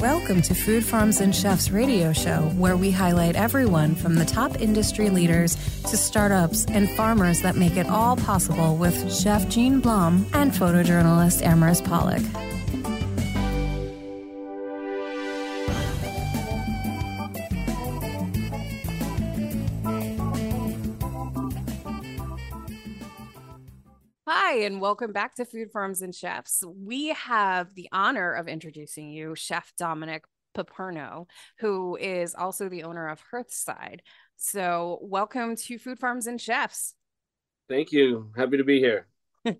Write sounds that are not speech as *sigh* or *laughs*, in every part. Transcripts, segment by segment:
Welcome to Food Farms and Chefs radio show, where we highlight everyone from the top industry leaders to startups and farmers that make it all possible with Chef Jean Blum and photojournalist Amaris Pollock. Hi, and welcome back to Food Farms and Chefs. We have the honor of introducing you, Chef Dominic Piperno, who is also the owner of Hearthside. So, welcome to Food Farms and Chefs. Thank you. Happy to be here. *laughs*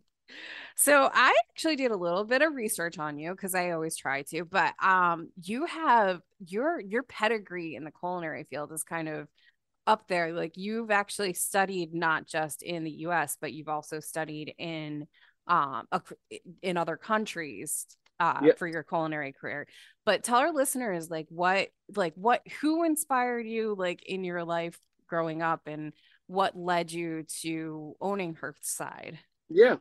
so, I actually did a little bit of research on you because I always try to, but um, you have your your pedigree in the culinary field is kind of up there like you've actually studied not just in the US but you've also studied in um in other countries uh yep. for your culinary career. But tell our listeners like what like what who inspired you like in your life growing up and what led you to owning Hearthside yeah.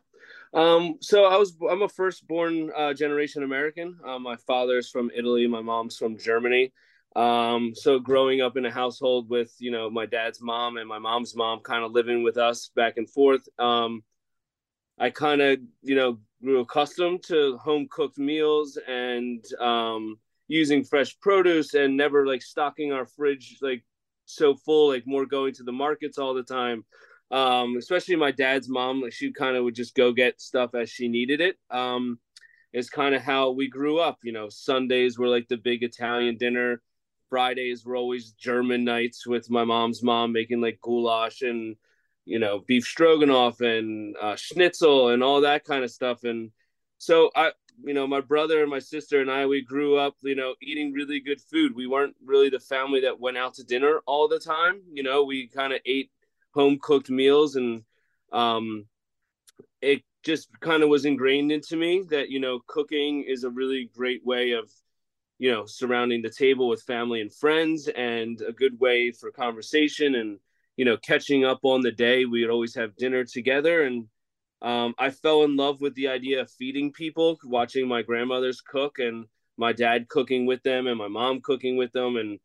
Um so i was i'm a firstborn uh generation american. Uh, my father's from italy my mom's from germany um, so growing up in a household with, you know, my dad's mom and my mom's mom kind of living with us back and forth, um, I kind of, you know, grew accustomed to home cooked meals and um, using fresh produce and never like stocking our fridge like so full, like more going to the markets all the time. Um, especially my dad's mom, like she kind of would just go get stuff as she needed it. Um, is kind of how we grew up. You know, Sundays were like the big Italian dinner. Fridays were always German nights with my mom's mom making like goulash and you know beef stroganoff and uh, schnitzel and all that kind of stuff. And so I, you know, my brother and my sister and I, we grew up, you know, eating really good food. We weren't really the family that went out to dinner all the time. You know, we kind of ate home cooked meals and um, it just kind of was ingrained into me that you know cooking is a really great way of you know surrounding the table with family and friends and a good way for conversation and you know catching up on the day. We would always have dinner together. And um, i fell in love with the idea of feeding people watching my grandmothers cook and my dad cooking with them and my mom cooking with them. And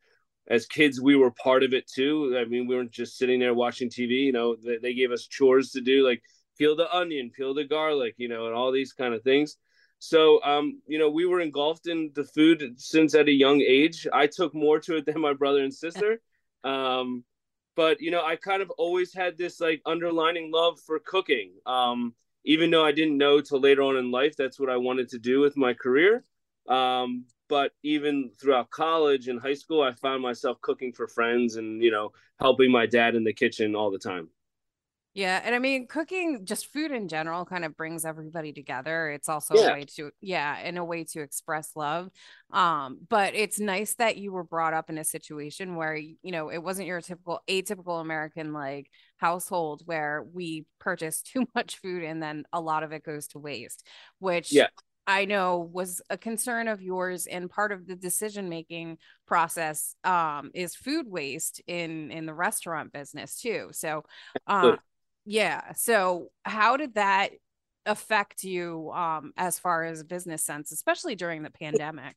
as kids we were part of it too. I mean we weren't just sitting there watching tv you know they, they gave us chores to do like peel the onion peel the garlic you know and all these kind of things so, um, you know, we were engulfed in the food since at a young age. I took more to it than my brother and sister. *laughs* Um, but, you know, I kind of always had this like underlining love for cooking. Um, even though I didn't know till later on in life that's what I wanted to do with my career. Um, but even throughout college and high school, I found myself cooking for friends and, you know, helping my dad in the kitchen all the time. Yeah. And I mean, cooking, just food in general, kind of brings everybody together. It's also yeah. a way to, yeah, in a way to express love. Um, but it's nice that you were brought up in a situation where, you know, it wasn't your typical, atypical American like household where we purchase *laughs* too much food and then a lot of it goes to waste, which yeah. I know was a concern of yours and part of the decision making process um, is food waste in in the restaurant business too. So uh, yeah so how did that affect you um as far as business sense especially during the pandemic?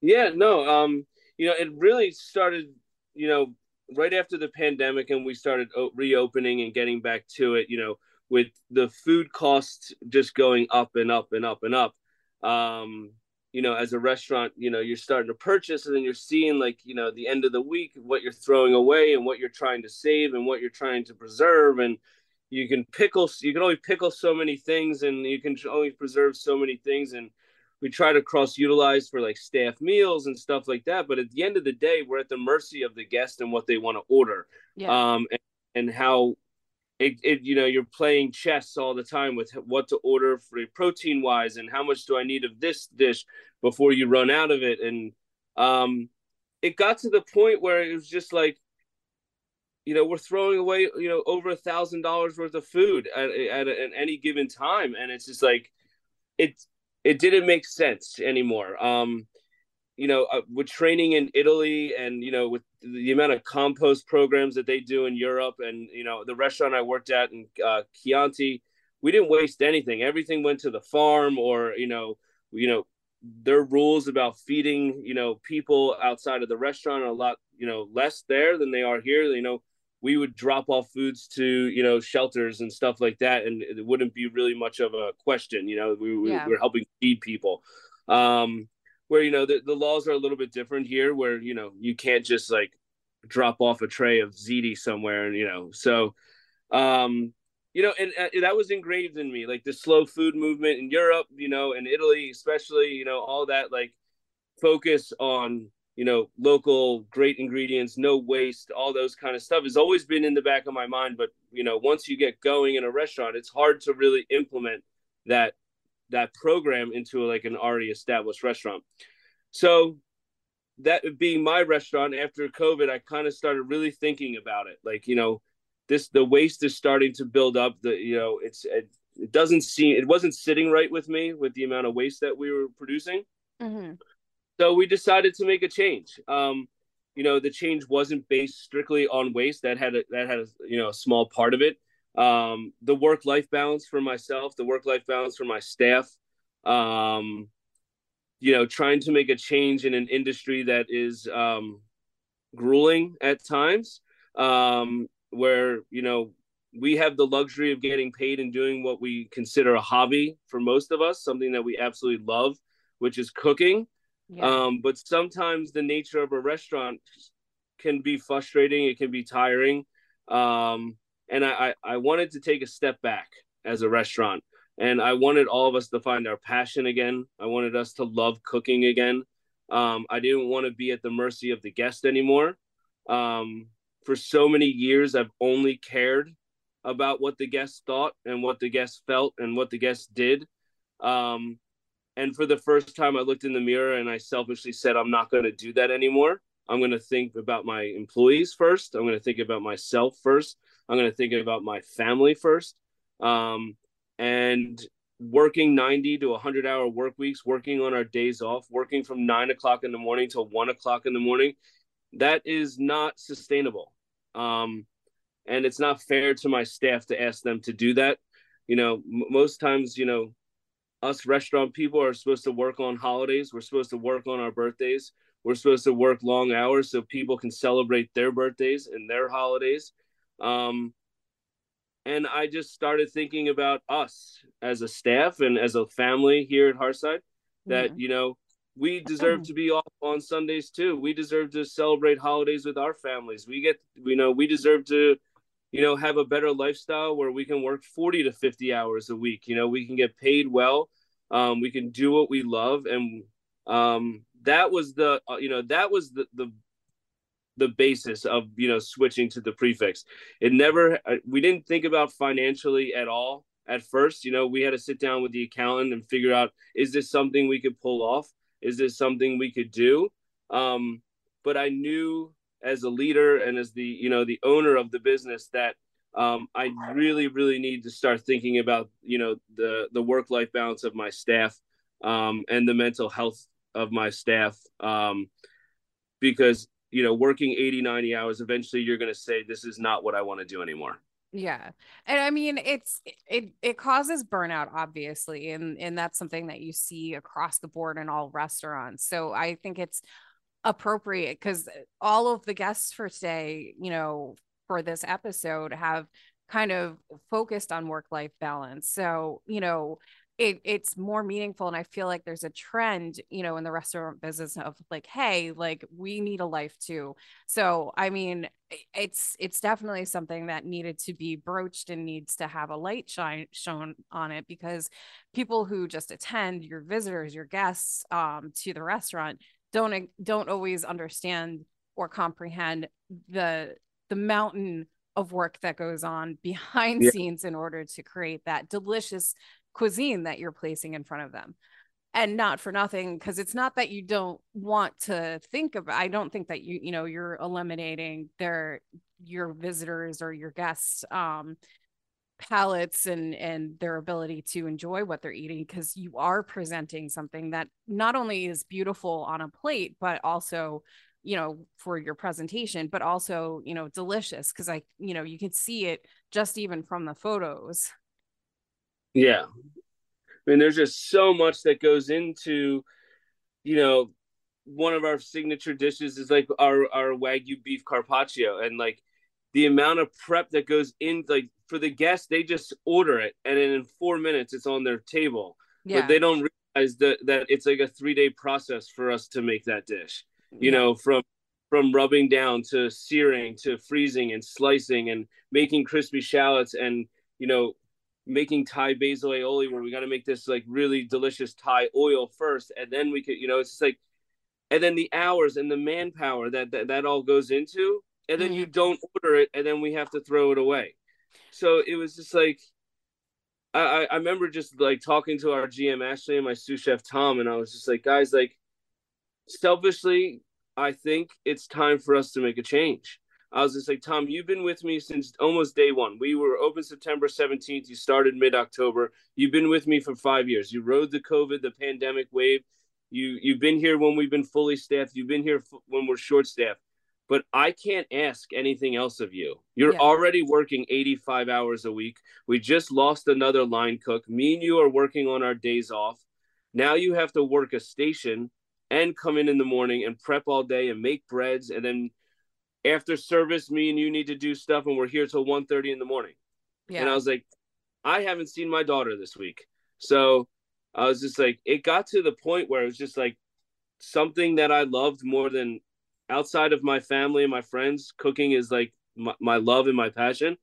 Yeah no um you know it really started you know right after the pandemic and we started reopening and getting back to it you know with the food costs just going up and up and up and up. Um you know as a restaurant you know you're starting to purchase and then you're seeing like you know the end of the week what you're throwing away and what you're trying to save and what you're trying to preserve and you can pickle you can only pickle so many things and you can only preserve so many things. And we try to cross utilize for like staff meals and stuff like that. But at the end of the day we're at the mercy of the guest and what they want to order. Yeah. um and, and how it, it you know you're playing chess all the time with what to order for protein wise and how much do i need of this dish before you run out of it. And um it got to the point where it was just like you know we're throwing away you know over a thousand dollars worth of food at, at, at, any given time. And it's just like it it didn't make sense anymore. Um you know uh, with training in italy and you know with the amount of compost programs that they do in europe and you know the restaurant i worked at in uh, chianti we didn't waste anything. Everything went to the farm or you know you know their rules about feeding you know people outside of the restaurant are a lot you know less there than they are here. You know we would drop off foods to you know shelters and stuff like that and it wouldn't be really much of a question you know we, we yeah. we're helping feed people um where you know the, the laws are a little bit different here where you know you can't just like drop off a tray of ziti somewhere and you know so um you know and uh, that was engraved in me like the slow food movement in europe you know in italy especially you know all that like focus on you know local great ingredients no waste all those kind of stuff has always been in the back of my mind but you know once you get going in a restaurant it's hard to really implement that that program into like an already established restaurant. So that being my restaurant after COVID, I kind of started really thinking about it. Like, you know, this the waste is starting to build up. The you know, it's it, it doesn't seem it wasn't sitting right with me with the amount of waste that we were producing. Mm-hmm. So we decided to make a change. Um, you know, the change wasn't based strictly on waste. That had a, that had a, you know a small part of it um, the work life balance for myself, the work life balance for my staff. Um, you know, trying to make a change in an industry that is um, grueling at times, um, where you know we have the luxury of getting paid and doing what we consider a hobby for most of us, something that we absolutely love, which is cooking. Yeah. Um, but sometimes the nature of a restaurant can be frustrating. It can be tiring. Um, and I, I wanted to take a step back as a restaurant and i wanted all of us to find our passion again i wanted us to love cooking again um, i didn't want to be at the mercy of the guest anymore um, for so many years i've only cared about what the guests thought and what the guests felt and what the guests did um, and for the first time i looked in the mirror and i selfishly said i'm not going to do that anymore i'm going to think about my employees first i'm going to think about myself first I'm going to think about my family first. Um, and working 90 to 100 hour work weeks, working on our days off, working from nine o'clock in the morning till one o'clock in the morning, that is not sustainable. Um, and it's not fair to my staff to ask them to do that. You know, m- most times, you know, us restaurant people are supposed to work on holidays. We're supposed to work on our birthdays. We're supposed to work long hours so people can celebrate their birthdays and their holidays. Um, and I just started thinking about us as a staff and as a family here at Hearthside that, mm-hmm. you know, we deserve to be off on Sundays too. We deserve to celebrate holidays with our families. We get, you know, we deserve to, you know, have a better lifestyle where we can work 40 to 50 hours a week. You know, we can get paid well. Um, we can do what we love. And um, that was the, uh, you know, that was the, the the basis of you know switching to the prix fixe. It never uh, we didn't think about financially at all at first you know we had to sit down with the accountant and figure out is this something we could pull off is this something we could do um, but i knew as a leader and as the you know the owner of the business that um, i really really need to start thinking about you know the the work life balance of my staff um, and the mental health of my staff um, because you know working 80 90 hours eventually you're going to say this is not what i want to do anymore. Yeah. And i mean it's it it causes burnout obviously and and that's something that you see across the board in all restaurants. So i think it's appropriate because all of the guests for today you know for this episode have kind of focused on work life balance. So you know it it's more meaningful and i feel like there's a trend you know in the restaurant business of like hey like we need a life too. So i mean it's it's definitely something that needed to be broached and needs to have a light shine shown on it because people who just attend your visitors your guests um to the restaurant don't don't always understand or comprehend the the mountain of work that goes on *laughs* behind yeah. scenes in order to create that delicious cuisine that you're placing in front of them and not for nothing because it's not that you don't want to think of i don't think that you you know you're eliminating their your visitors or your guests um palates and and their ability to enjoy what they're eating because you are presenting something that not only is beautiful on a plate but also you know for your presentation but also you know delicious because i you know you can see it just even from the photos yeah. I mean, there's just so much that goes into, you know, one of our signature dishes is like our our wagyu beef carpaccio, and like the amount of prep that goes in, like for the guests, they just order it, and then in four minutes it's on their table. Yeah. But they don't realize that that it's like a three day process for us to make that dish. You yeah. know, from from rubbing down to searing to freezing and slicing and making crispy shallots and you know making Thai basil aioli where we got to make this like really delicious Thai oil first, and then we could, you know, it's just like, and then the hours and the manpower that that, that all goes into, and then mm-hmm. you don't order it, and then we have to throw it away. So it was just like, I I remember just like talking to our GM Ashley and my sous chef Tom, and I was just like, guys, like, selfishly, I think it's time for us to make a change. I was just like, Tom, you've been with me since almost day one. We were open September 17th. You started mid October. You've been with me for five years. You rode the COVID, the pandemic wave. You you've been here when we've been fully staffed. You've been here f- when we're short staffed. But I can't ask anything else of you. You're yeah. already working 85 hours a week. We just lost another line cook. Me and you are working on our days off. Now you have to work a station and come in in the morning and prep all day and make breads and then after service, me and you need to do stuff, and we're here till 1.30 in the morning. Yeah. And I was like, I haven't seen my daughter this week. So I was just like, it got to the point where it was just like something that I loved more than outside of my family and my friends. Cooking is like my, my love and my passion.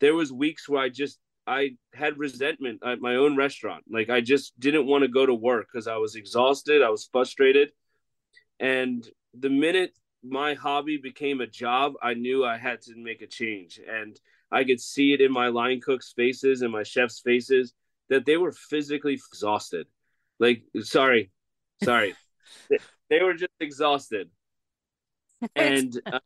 There was weeks where I just I had resentment at my own restaurant. Like I just didn't want to go to work because I was exhausted. I was frustrated. And the minute my hobby became a job, I knew I had to make a change. And I could see it in my line cooks' faces and my chef's faces that they were physically exhausted. Like, sorry, sorry. *laughs* they were just exhausted. *laughs* And uh,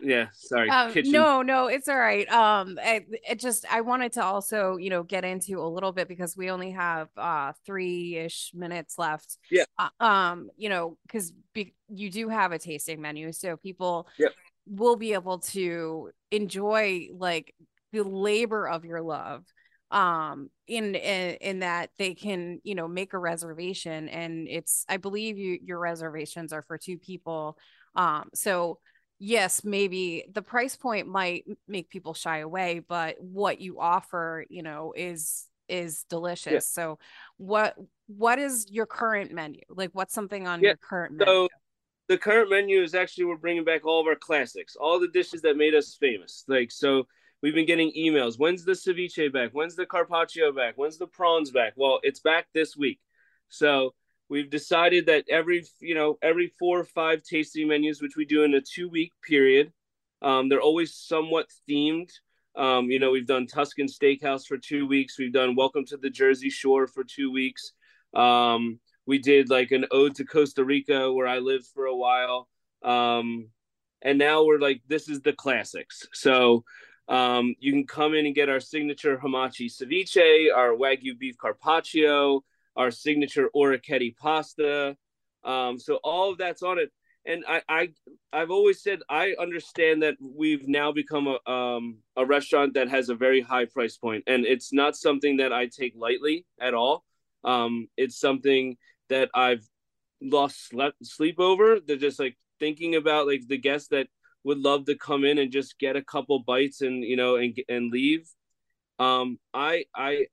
yeah sorry um, no no it's all right. Um it, it just i wanted to also you know get into a little bit because we only have uh three-ish minutes left. Yeah. Uh, um you know because be- you do have a tasting menu so people yeah. will be able to enjoy like the labor of your love um in, in in that they can you know make a reservation and it's i believe you your reservations are for two people um so yes, maybe the price point might make people shy away, but what you offer, you know, is is delicious. Yeah. So what what is your current menu? Like what's something on yeah. your current menu? So the current menu is actually we're bringing back all of our classics, all the dishes that made us famous. Like so we've been getting emails. When's the ceviche back? When's the carpaccio back? When's the prawns back? Well, it's back this week. So we've decided that every you know every four or five tasting menus which we do in a two week period um, they're always somewhat themed. Um, you know we've done tuscan steakhouse for two weeks. We've done welcome to the jersey shore for two weeks. Um, we did like an ode to costa rica where i lived for a while. Um, and now we're like this is the classics. So um, you can come in and get our signature hamachi ceviche our wagyu beef carpaccio our signature orecchiette pasta. Um, so all of that's on it. And I, I, I've always said I understand that we've now become a um, a restaurant that has a very high price point, and it's not something that I take lightly at all. Um, it's something that I've lost sleep, over. They're just like thinking about like the guests that would love to come in and just get a couple bites and you know and and leave. Um, I I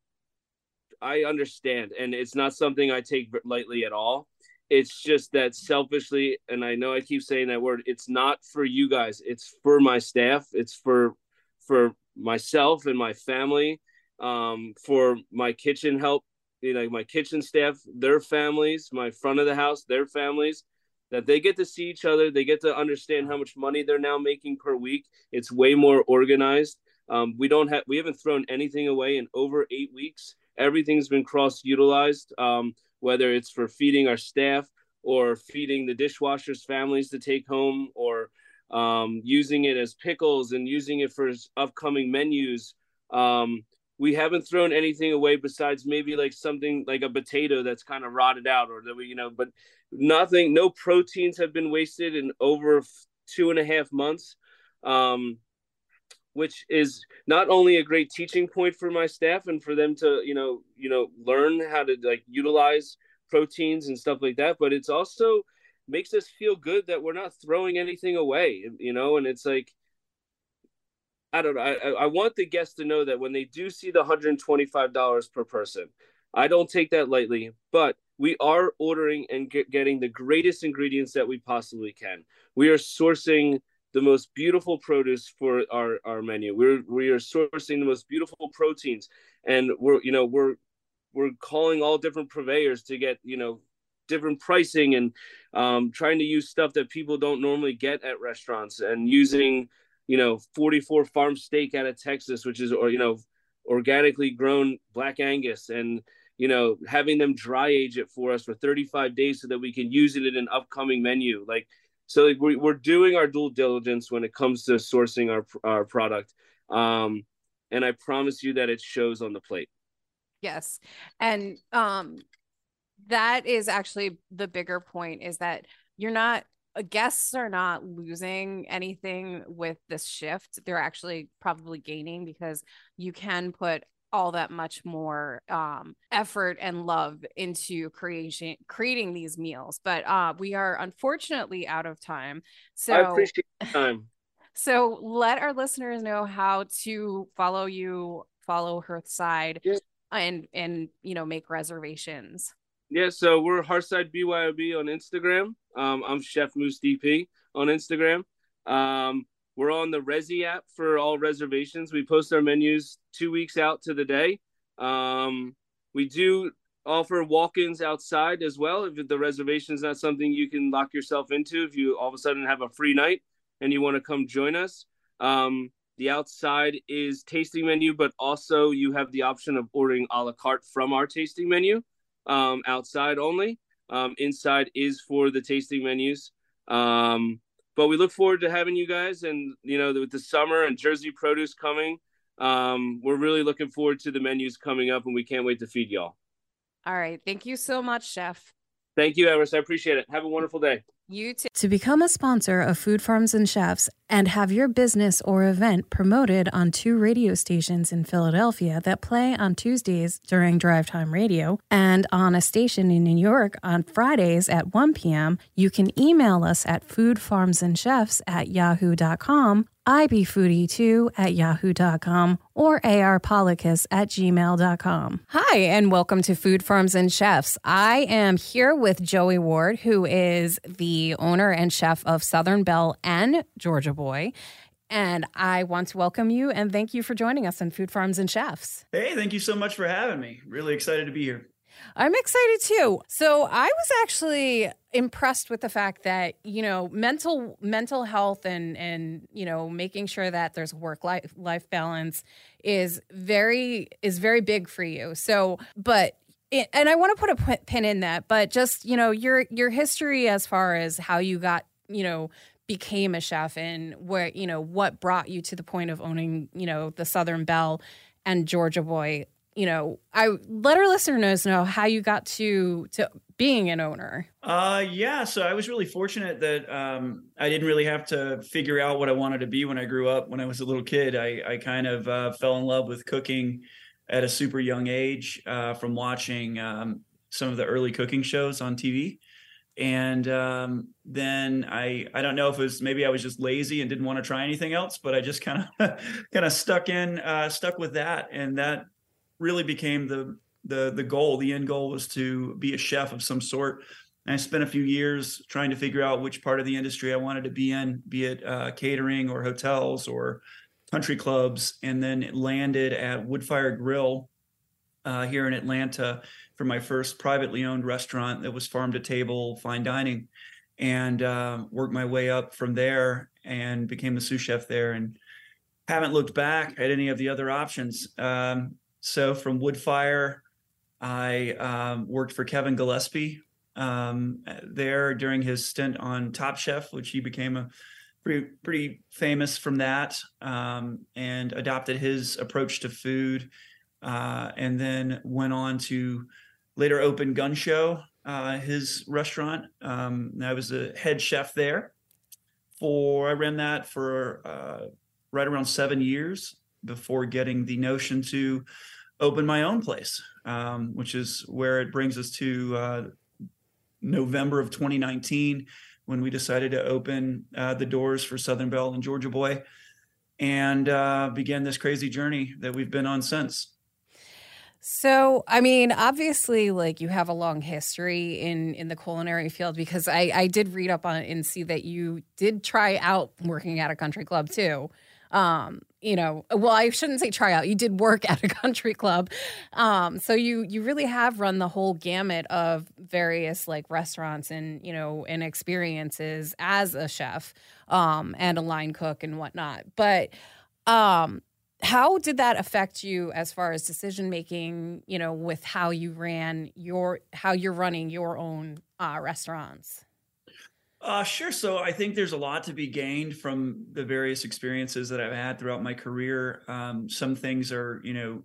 I understand, and it's not something I take lightly at all. It's just that selfishly, and I know I keep saying that word. It's not for you guys. It's for my staff. It's for for myself and my family. Um, for my kitchen help, you know, my kitchen staff, their families, my front of the house, their families that they get to see each other. They get to understand how much money they're now making per week. It's way more organized. Um, we don't have we haven't thrown anything away in over eight weeks everything's been cross utilized, um, whether it's for feeding our staff or feeding the dishwashers' families to take home or um, using it as pickles and using it for upcoming menus. Um, we haven't thrown anything away besides maybe like something like a potato that's kind of rotted out or that we, you know, but nothing, no proteins have been wasted in over two and a half months. Um, which is not only a great teaching point for my staff and for them to you know you know learn how to like utilize proteins and stuff like that, but it's also makes us feel good that we're not throwing anything away, you know. And it's like, I don't know. I, I want the guests to know that when they do see the $125 per person, I don't take that lightly, but we are ordering and get, getting the greatest ingredients that we possibly can. We are sourcing the most beautiful produce for our, our menu. We're we are sourcing the most beautiful proteins, and we're you know we're we're calling all different purveyors to get you know different pricing and um, trying to use stuff that people don't normally get at restaurants and using you know 44 farm steak out of Texas, which is or you know organically grown black Angus and you know having them dry age it for us for 35 days so that we can use it in an upcoming menu like so like, we, we're doing our due diligence when it comes to sourcing our our product um and i promise you that it shows on the plate. Yes. And um that is actually the bigger point is that you're not uh, guests are not losing anything with this shift. They're actually probably gaining because you can put all that much more um, effort and love into creation creating these meals but uh, we are unfortunately out of time so i appreciate time. *laughs* so let our listeners know how to follow you follow hearthside yeah. and and you know make reservations. Yeah so we're hearthside byob on instagram. Um, i'm chef moose dp on instagram. Um, we're on the Resy app for all reservations. We post our menus two weeks out to the day. Um, we do offer walk-ins outside as well if the reservation is not something you can lock yourself into if you all of a sudden have a free night and you want to come join us um, the outside is tasting menu but also you have the option of ordering a la carte from our tasting menu um, outside only um, inside is for the tasting menus um, but we look forward to having you guys and you know with the summer and jersey produce coming um, we're really looking forward to the menus coming up and we can't wait to feed y'all. All right. Thank you so much chef. Thank you Everest. i appreciate it. Have a wonderful day you too. To become a sponsor of Food Farms and Chefs and have your business or event promoted on two radio stations in Philadelphia that play on Tuesdays during drive time radio and on a station in New York on Fridays at 1 p.m., you can email us at foodfarmsandchefs at yahoo.com ibfoodie2 at yahoo.com or arpolicus at gmail.com. Hi, and welcome to Food Farms and Chefs. I am here with Joey Ward, who is the owner and chef of Southern Belle and Georgia Boy. And I want to welcome you and thank you for joining us on Food Farms and Chefs. Hey, thank you so much for having me. Really excited to be here. I'm excited too. So I was actually impressed with the fact that you know mental mental health and and you know making sure that there's work life life balance is very is very big for you. So, but and I want to put a pin in that, but just you know your your history as far as how you got you know became a chef and where you know what brought you to the point of owning you know the Southern Belle and Georgia Boy you know, I let our listeners know how you got to to being an owner. Uh, yeah. So I was really fortunate that um, I didn't really have to figure out what I wanted to be when I grew up. When I was a little kid, I I kind of uh, fell in love with cooking at a super young age uh, from watching um, some of the early cooking shows on TV. And um, then I I don't know if it was maybe I was just lazy and didn't want to try anything else, but I just kind of *laughs* kind of stuck in uh, stuck with that, and that really became the the the goal. The end goal was to be a chef of some sort. And I spent a few years trying to figure out which part of the industry I wanted to be in, be it uh, catering or hotels or country clubs, and then landed at Woodfire Grill uh, here in Atlanta for my first privately owned restaurant that was farm to table fine dining, and uh, worked my way up from there and became the sous chef there and haven't looked back at any of the other options. Um, so from Woodfire, I um, worked for Kevin Gillespie um, there during his stint on Top Chef, which he became a pretty pretty famous from that, um, and adopted his approach to food, uh, and then went on to later open Gunshow, uh, his restaurant. Um, I was a head chef there for I ran that for uh, right around seven years before getting the notion to open my own place, um, which is where it brings us to uh, November of 2019 when we decided to open uh, the doors for Southern Belle and Georgia Boy and uh, began this crazy journey that we've been on since. So, I mean, obviously, like you have a long history in in the culinary field because I I did read up on it and see that you did try out working at a country club too. Um, you know, well, I shouldn't say try out. You did work at a country club, um, so you you really have run the whole gamut of various like restaurants and you know and experiences as a chef um, and a line cook and whatnot. But um, how did that affect you as far as decision making? You know, with how you ran your how you're running your own uh, restaurants. Uh, sure. So I think there's a lot to be gained from the various experiences that I've had throughout my career. Um, some things are, you know,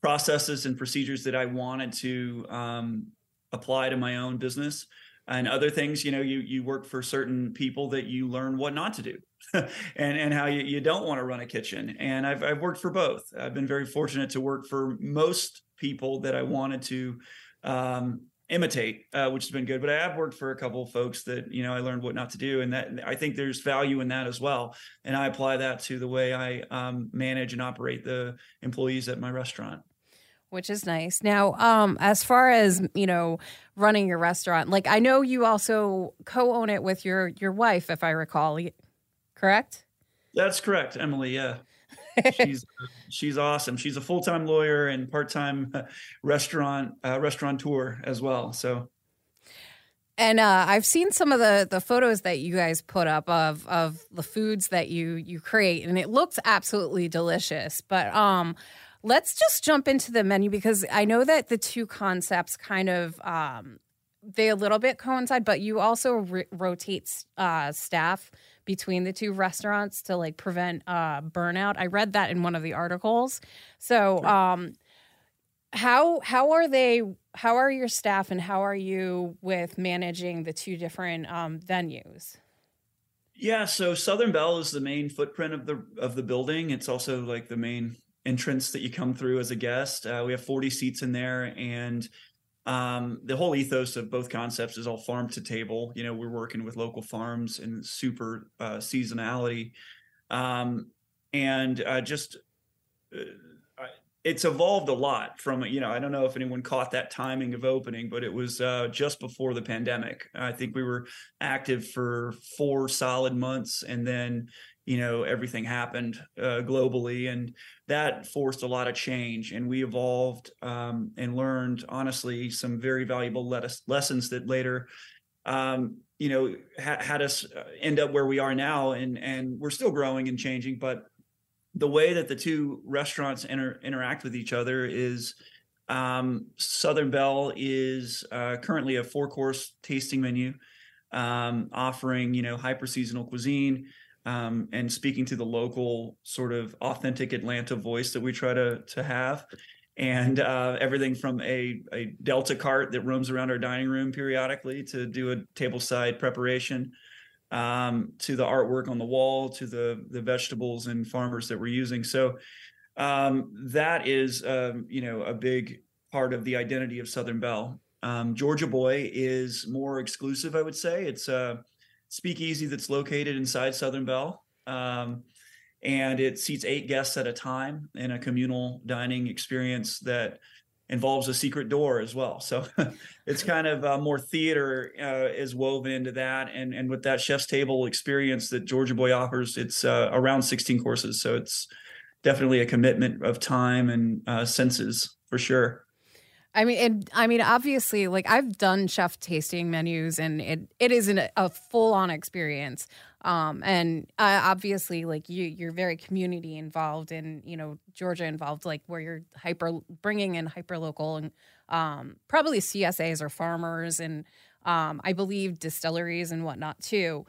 processes and procedures that I wanted to um, apply to my own business, and other things, you know, you you work for certain people that you learn what not to do, *laughs* and and how you, you don't want to run a kitchen. And I've I've worked for both. I've been very fortunate to work for most people that I wanted to um, imitate, uh, which has been good. But I have worked for a couple of folks that you know I learned what not to do, and that I think there's value in that as well. And I apply that to the way I um, manage and operate the employees at my restaurant. Which is nice. Now, um, as far as you know, running your restaurant, like I know you also co-own it with your your wife, if I recall, correct? That's correct, Emily. Yeah she's she's awesome. She's a full time lawyer and part time restaurant uh, restaurateur as well. So. And uh, I've seen some of the the photos that you guys put up of of the foods that you you create, and it looks absolutely delicious. But um, let's just jump into the menu because I know that the two concepts kind of um, they a little bit coincide, but you also re- rotate uh, staff between the two restaurants to like prevent uh, burnout. I read that in one of the articles. So, um, how how are they? How are your staff, and how are you with managing the two different um, venues? Yeah, so Southern Belle is the main footprint of the of the building. It's also like the main entrance that you come through as a guest. Uh, we have 40 seats in there, and um, the whole ethos of both concepts is all farm to table. You know, we're working with local farms and super uh, seasonality, um, and uh, just uh, it's evolved a lot from you know I don't know if anyone caught that timing of opening, but it was uh, just before the pandemic. I think we were active for four solid months, and then you know everything happened uh, globally and that forced a lot of change and we evolved um, and learned honestly some very valuable lessons that later um, you know ha- had us uh, end up where we are now and and we're still growing and changing but the way that the two restaurants inter- interact with each other is um, southern belle is uh, currently a four course tasting menu um, offering you know hyper seasonal cuisine um, and speaking to the local sort of authentic Atlanta voice that we try to to have. And uh, everything from a, a Delta cart that roams around our dining room periodically to do a tableside preparation, um, to the artwork on the wall, to the the vegetables and farmers that we're using. So um, that is, um, you know, a big part of the identity of Southern Belle. Um, Georgia Boy is more exclusive, I would say. It's uh, speakeasy that's located inside Southern Belle. Um, and it seats eight guests at a time in a communal dining experience that involves a secret door as well. So *laughs* it's kind of uh, more theater uh, is woven into that. And, and with that chef's table experience that Georgia Boy offers, it's uh, around 16 courses. So it's definitely a commitment of time and uh, senses for sure. I mean, it, I mean, obviously, like I've done chef tasting menus, and it it isn't a, a full on experience. Um, and uh, obviously, like you, you're very community involved, and you know Georgia involved, like where you're hyper bringing in hyper local and um, probably CSAs or farmers, and um, I believe distilleries and whatnot too.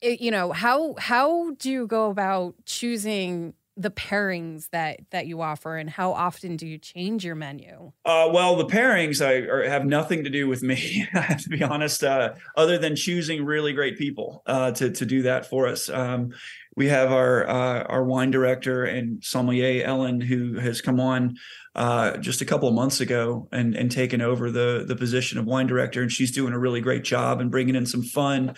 It, you know how how do you go about choosing the pairings that that you offer and how often do you change your menu? Uh, well the pairings I, are, have nothing to do with me *laughs* i have to be honest uh, other than choosing really great people uh, to, to do that for us. Um, we have our uh, our wine director and sommelier ellen who has come on uh, just a couple of months ago and and taken over the the position of wine director and she's doing a really great job and bringing in some fun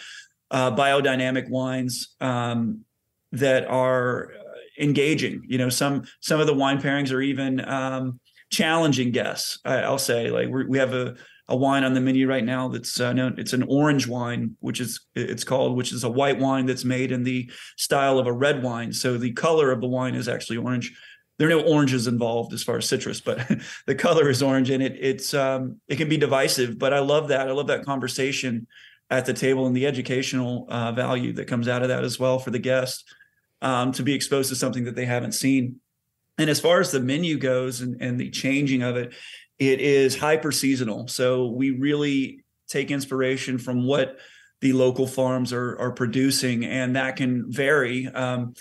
uh, biodynamic wines um, that are engaging. You know, some some of the wine pairings are even um, challenging guests. I, will say, like we have a a wine on the menu right now that's uh, known. It's an orange wine, which is it's called, which is a white wine that's made in the style of a red wine. So the color of the wine is actually orange. There are no oranges involved as far as citrus, but *laughs* the color is orange, and it it's um, it can be divisive. But I love that. I love that conversation at the table and the educational uh, value that comes out of that as well for the guest um, to be exposed to something that they haven't seen. And as far as the menu goes and, and the changing of it, it is hyper seasonal. So we really take inspiration from what the local farms are are producing, and that can vary. Um,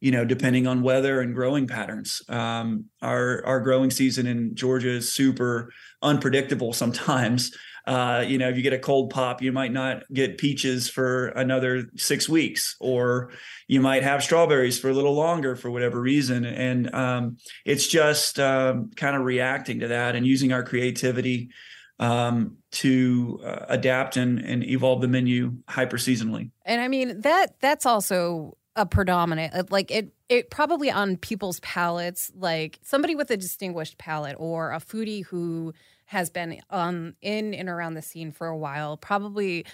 you know, depending on weather and growing patterns. Um, our our growing season in Georgia is super unpredictable sometimes. Uh, you know, if you get a cold pop, you might not get peaches for another six weeks, or you might have strawberries for a little longer for whatever reason. And um, it's just um, kind of reacting to that and using our creativity um, to uh, adapt and, and evolve the menu hyper seasonally. And I mean that that's also a predominant uh, like it it probably on people's palates like somebody with a distinguished palate or a foodie who has been um, in and around the scene for a while probably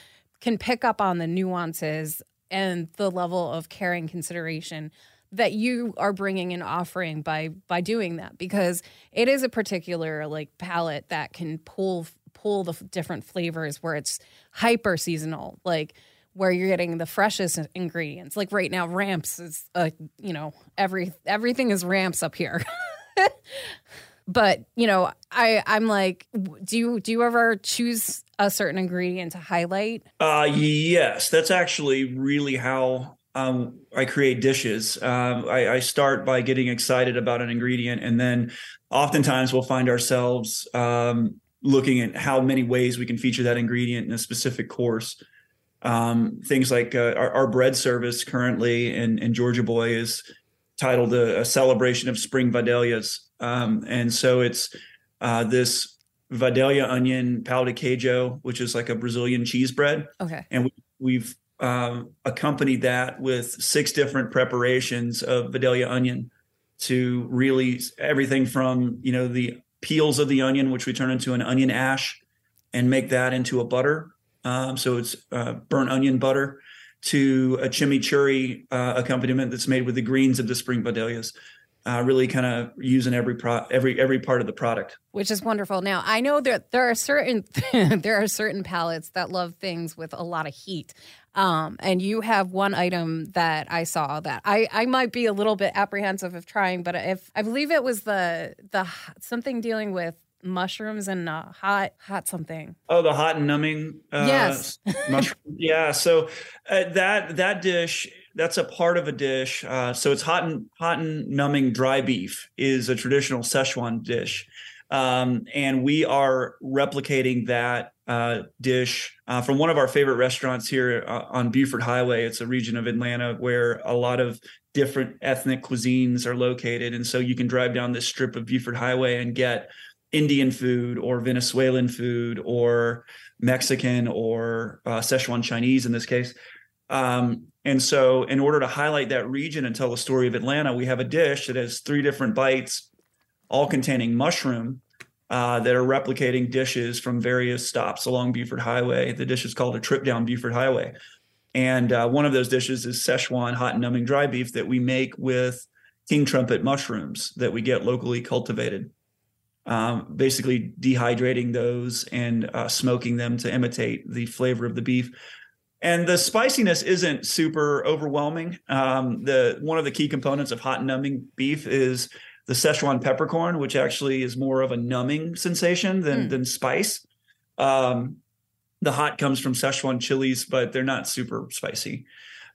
can pick up on the nuances and the level of caring consideration that you are bringing and offering by by doing that because it is a particular like palette that can pull pull the different flavors where it's hyper seasonal like where you're getting the freshest ingredients. Like right now ramps is uh you know every everything is ramps up here *laughs* but you know i i'm like do you do you ever choose a certain ingredient to highlight uh yes that's actually really how um, I create dishes. Um, I, I, start by getting excited about an ingredient, and then oftentimes we'll find ourselves um, looking at how many ways we can feature that ingredient in a specific course. Um, things like uh, our, our, bread service currently in, in Georgia Boy is titled a, a celebration of spring vidalias. Um, and so it's uh, this Vidalia onion pão de queijo, which is like a Brazilian cheese bread. Okay. And we, have um, accompanied that with six different preparations of Vidalia onion to really everything from, you know, the peels of the onion, which we turn into an onion ash and make that into a butter. Um, so it's uh, burnt onion butter to a chimichurri uh, accompaniment that's made with the greens of the spring vidalias uh, really kind of using every pro every every part of the product. Which is wonderful. Now i know that there are certain *laughs* there are certain palettes that love things with a lot of heat. Um, and you have one item that i saw that i i might be a little bit apprehensive of trying but if i believe it was the the something dealing with mushrooms and uh, hot hot something. Oh the hot and numbing uh, yes. mushroom. *laughs* Yeah so uh, that that dish that's a part of a dish. Uh, so it's hot and hot and numbing dry beef is a traditional Szechuan dish, um, and we are replicating that uh, dish uh, from one of our favorite restaurants here uh, on Buford Highway. It's a region of Atlanta where a lot of different ethnic cuisines are located, and so you can drive down this strip of Buford Highway and get Indian food or Venezuelan food or Mexican or uh, Szechuan Chinese in this case. Um, and so, in order to highlight that region and tell the story of Atlanta, we have a dish that has three different bites, all containing mushroom, uh, that are replicating dishes from various stops along Buford Highway. The dish is called a trip down Buford Highway. And uh, one of those dishes is Szechuan hot and numbing dry beef that we make with king trumpet mushrooms that we get locally cultivated. Um, basically, dehydrating those and uh, smoking them to imitate the flavor of the beef and the spiciness isn't super overwhelming. Um, the one of the key components of hot numbing beef is the Szechuan peppercorn, which actually is more of a numbing sensation than mm. than spice. Um, the hot comes from Szechuan chilies, but they're not super spicy.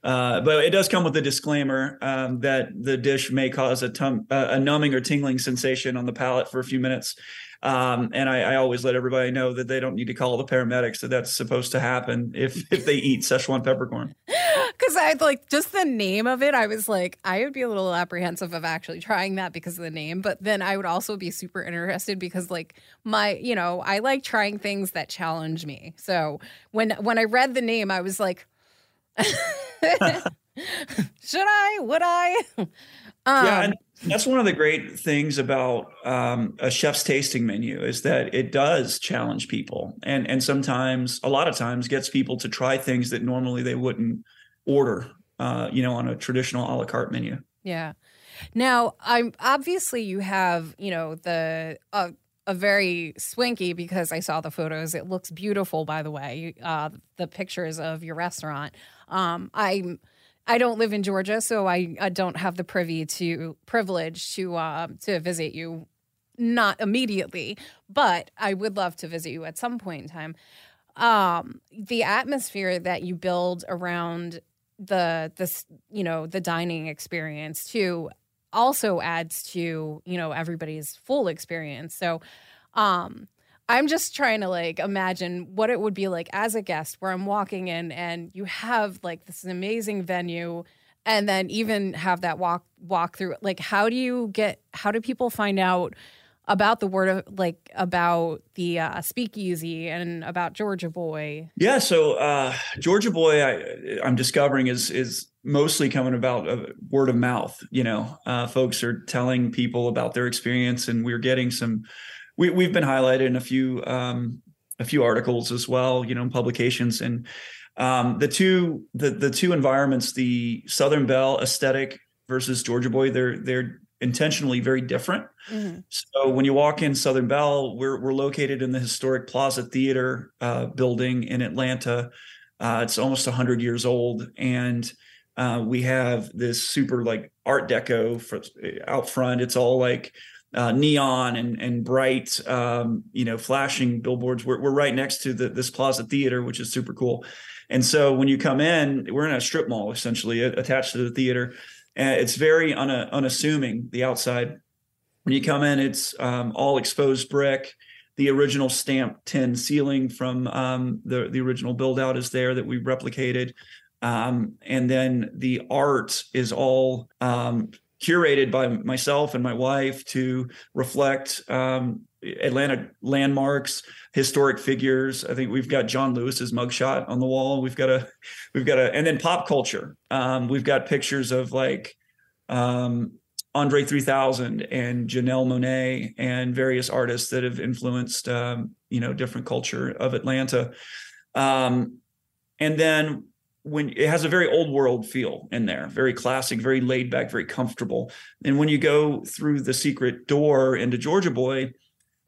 Uh, but it does come with a disclaimer um, that the dish may cause a, tum- a numbing or tingling sensation on the palate for a few minutes. Um, and I, I, always let everybody know that they don't need to call the paramedics that that's supposed to happen if if they eat Szechuan peppercorn. *laughs* Because I like just the name of it. I was like, I would be a little apprehensive of actually trying that because of the name. But then I would also be super interested because like my, you know, I like trying things that challenge me. So when when I read the name, I was like. *laughs* *laughs* Should I? Would I? Um, yeah, and that's one of the great things about um, a chef's tasting menu is that it does challenge people, and and sometimes, a lot of times, gets people to try things that normally they wouldn't order. Uh, you know, on a traditional a la carte menu. Yeah. Now, I'm obviously you have you know the uh, a very swanky because I saw the photos. It looks beautiful, by the way. Uh, the pictures of your restaurant. Um, I'm I don't live in Georgia, so I, I don't have the privy to privilege to uh, to visit you. Not immediately, but I would love to visit you at some point in time. Um, the atmosphere that you build around the this you know the dining experience too also adds to you know everybody's full experience. So, um, I'm just trying to like imagine what it would be like as a guest where I'm walking in and you have like this amazing venue and then even have that walk walk through like how do you get how do people find out about the word of like about the uh, speakeasy and about Georgia Boy. Yeah, so uh, Georgia Boy, I, I'm discovering is is mostly coming about uh, word of mouth. You know, uh, folks are telling people about their experience, and we're getting some we we've been highlighted in a few um, a few articles as well, you know, in publications and um, the two the the two environments, the Southern Belle aesthetic versus Georgia Boy, they're they're intentionally very different. Mm-hmm. So when you walk in Southern Belle, we're we're located in the historic Plaza Theater uh, building in Atlanta. Uh, it's almost 100 years old, and uh, we have this super like Art Deco for, out front. It's all like uh, neon and and bright, um, you know, flashing billboards. We're we're right next to the, this Plaza Theater, which is super cool. And so when you come in, we're in a strip mall essentially attached to the theater, and it's very una, unassuming the outside. When you come in, it's um, all exposed brick. The original stamped tin ceiling from um, the the original build out is there that we replicated. Um, and then the art is all um, curated by myself and my wife to reflect um, Atlanta landmarks, historic figures. I think we've got John Lewis's mugshot on the wall. We've got a, we've got a, and then pop culture. Um, we've got pictures of like um, Andre 3000 and Janelle Monáe and various artists that have influenced, um, you know, different culture of Atlanta. Um, and then when it has a very old world feel in there, very classic, very laid back, very comfortable. And when you go through the secret door into Georgia Boy,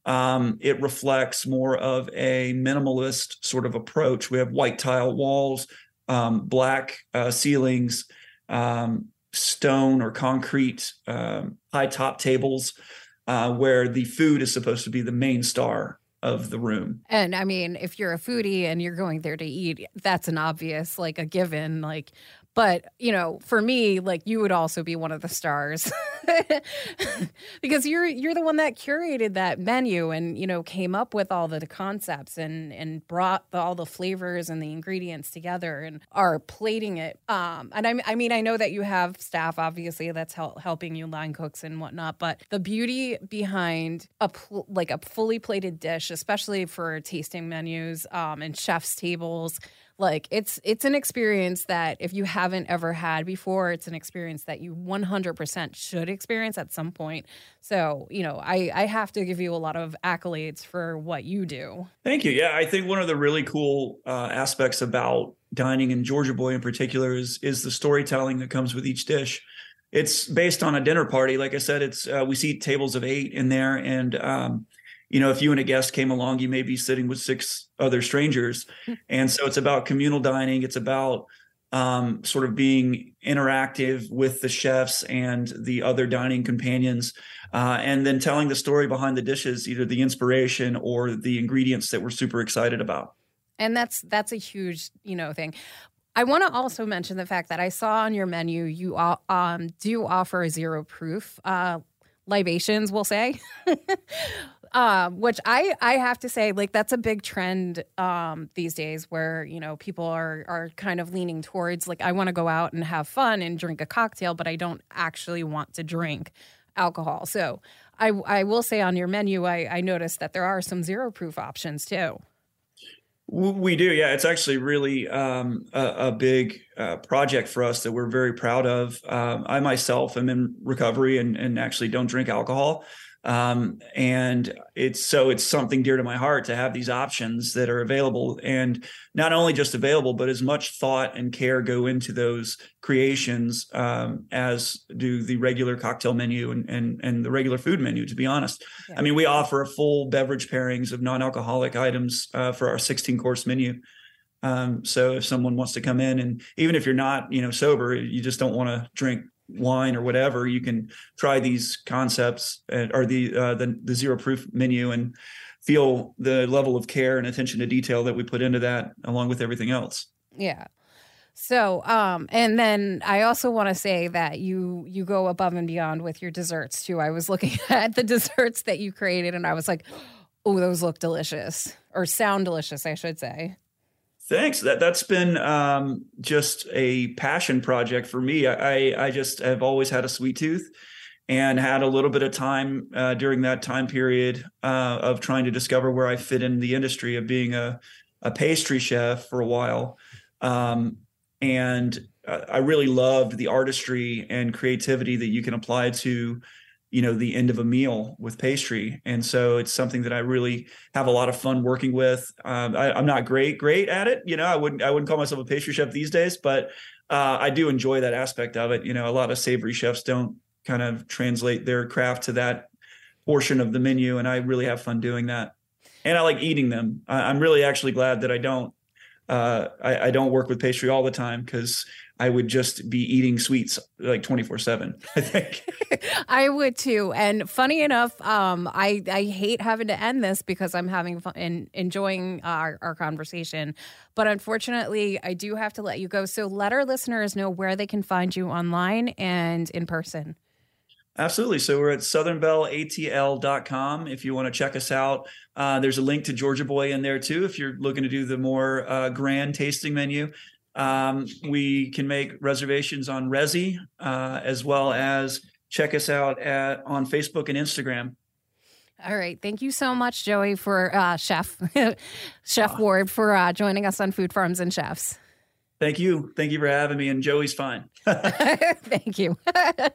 um, it reflects more of a minimalist sort of approach. We have white tile walls, um, black uh, ceilings, um, stone or concrete um, high top tables, uh, where the food is supposed to be the main star of the room. And I mean, if you're a foodie and you're going there to eat, that's an obvious, like a given. Like, but, you know, for me, like you would also be one of the stars *laughs* because you're you're the one that curated that menu and, you know, came up with all the concepts and and brought the, all the flavors and the ingredients together and are plating it. Um and I I mean, I know that you have staff obviously that's help, helping you line cooks and whatnot, but the beauty behind a pl- like a fully plated dish, especially for tasting menus um and chef's tables like it's it's an experience that if you haven't ever had before it's an experience that you 100% should experience at some point. So you know i i have to give you a lot of accolades for what you do. Thank you. Yeah i think one of the really cool uh, aspects about dining in georgia boy in particular is is the storytelling that comes with each dish. It's based on a dinner party. Like i said it's uh, we see tables of eight in there and um, you know, if you and a guest came along, you may be sitting with six other strangers. Hmm. And so it's about communal dining. It's about um, sort of being interactive with the chefs and the other dining companions, uh, and then telling the story behind the dishes, either the inspiration or the ingredients that we're super excited about. And that's that's a huge you know thing. I want to also mention the fact that I saw on your menu you um, do offer zero proof uh, libations, we'll say. *laughs* um, which I I have to say, like that's a big trend um, these days, where you know people are are kind of leaning towards like I want to go out and have fun and drink a cocktail, but I don't actually want to drink alcohol. So I I will say on your menu, I I noticed that there are some zero proof options too. We do, yeah. It's actually really um, a, a, big uh, project for us that we're very proud of. Um, I myself am in recovery and, and actually don't drink alcohol. Um, and it's so it's something dear to my heart to have these options that are available and not only just available but as much thought and care go into those creations um, as do the regular cocktail menu and, and and the regular food menu to be honest yeah. i mean we offer a full beverage pairings of non-alcoholic items uh, for our 16 course menu um, so if someone wants to come in and even if you're not you know sober you just don't want to drink wine or whatever, you can try these concepts or the uh, the, the zero proof menu and feel the level of care and attention to detail that we put into that, along with everything else. Yeah. So, um, and then I also want to say that you you go above and beyond with your desserts too. I was looking *laughs* at the desserts that you created, and I was like, "Oh, those look delicious," or sound delicious, I should say. Thanks. That that's been um, just a passion project for me. I I just have always had a sweet tooth, and had a little bit of time uh, during that time period uh, of trying to discover where I fit in the industry of being a a pastry chef for a while, um, and I really loved the artistry and creativity that you can apply to you know the end of a meal with pastry. And so it's something that i really have a lot of fun working with. Um, I, am not great great at it. You know i wouldn't i wouldn't call myself a pastry chef these days but uh, i do enjoy that aspect of it. You know a lot of savory chefs don't kind of translate their craft to that portion of the menu and i really have fun doing that. And i like eating them. I, am really actually glad that i don't uh, I, I, don't work with pastry all the time because I would just be eating sweets like 24 seven, I think. *laughs* I would too. And funny enough, um, I, I hate having to end this because I'm having fun and enjoying our, our conversation. But unfortunately, I do have to let you go. So let our listeners know where they can find you online and in person. Absolutely. So we're at southernbelleatl.com if you want to check us out. Uh, there's a link to Georgia Boy in there too if you're looking to do the more uh, grand tasting menu. Um, we can make reservations on Resy uh, as well as check us out at on Facebook and Instagram. All right. Thank you so much, Joey, for uh, Chef *laughs* Chef Ward for uh, joining us on Food Farms and Chefs. Thank you. Thank you for having me. And Joey's fine. *laughs* *laughs* Thank you.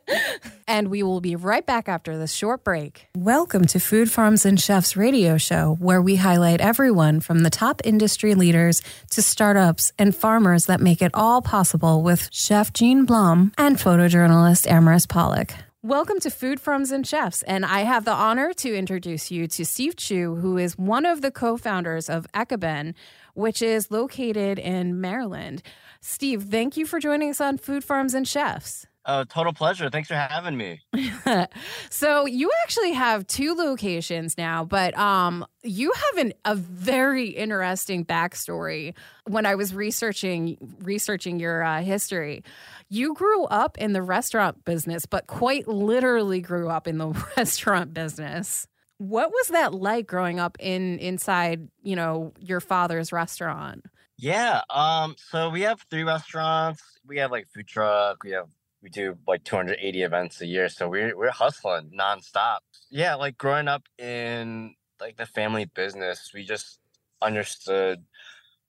*laughs* and we will be right back after this short break. Welcome to Food Farms and Chefs radio show, where we highlight everyone from the top industry leaders to startups and farmers that make it all possible with Chef Jean Blum and photojournalist Amaris Pollock. Welcome to Food Farms and Chefs, and I have the honor to introduce you to Steve Chu, who is one of the co-founders of Ekiben, which is located in Maryland. Steve, thank you for joining us on Food Farms and Chefs. Uh, total pleasure. Thanks for having me. *laughs* so you actually have two locations now, but um, you have an, a very interesting backstory. When I was researching researching your uh, history, you grew up in the restaurant business, but quite literally grew up in the *laughs* restaurant business. What was that like growing up in inside, you know, your father's restaurant? Yeah. Um. So we have three restaurants. We have like food truck. We have we do like 280 events a year. So we're we're hustling nonstop. Yeah. Like growing up in like the family business, we just understood,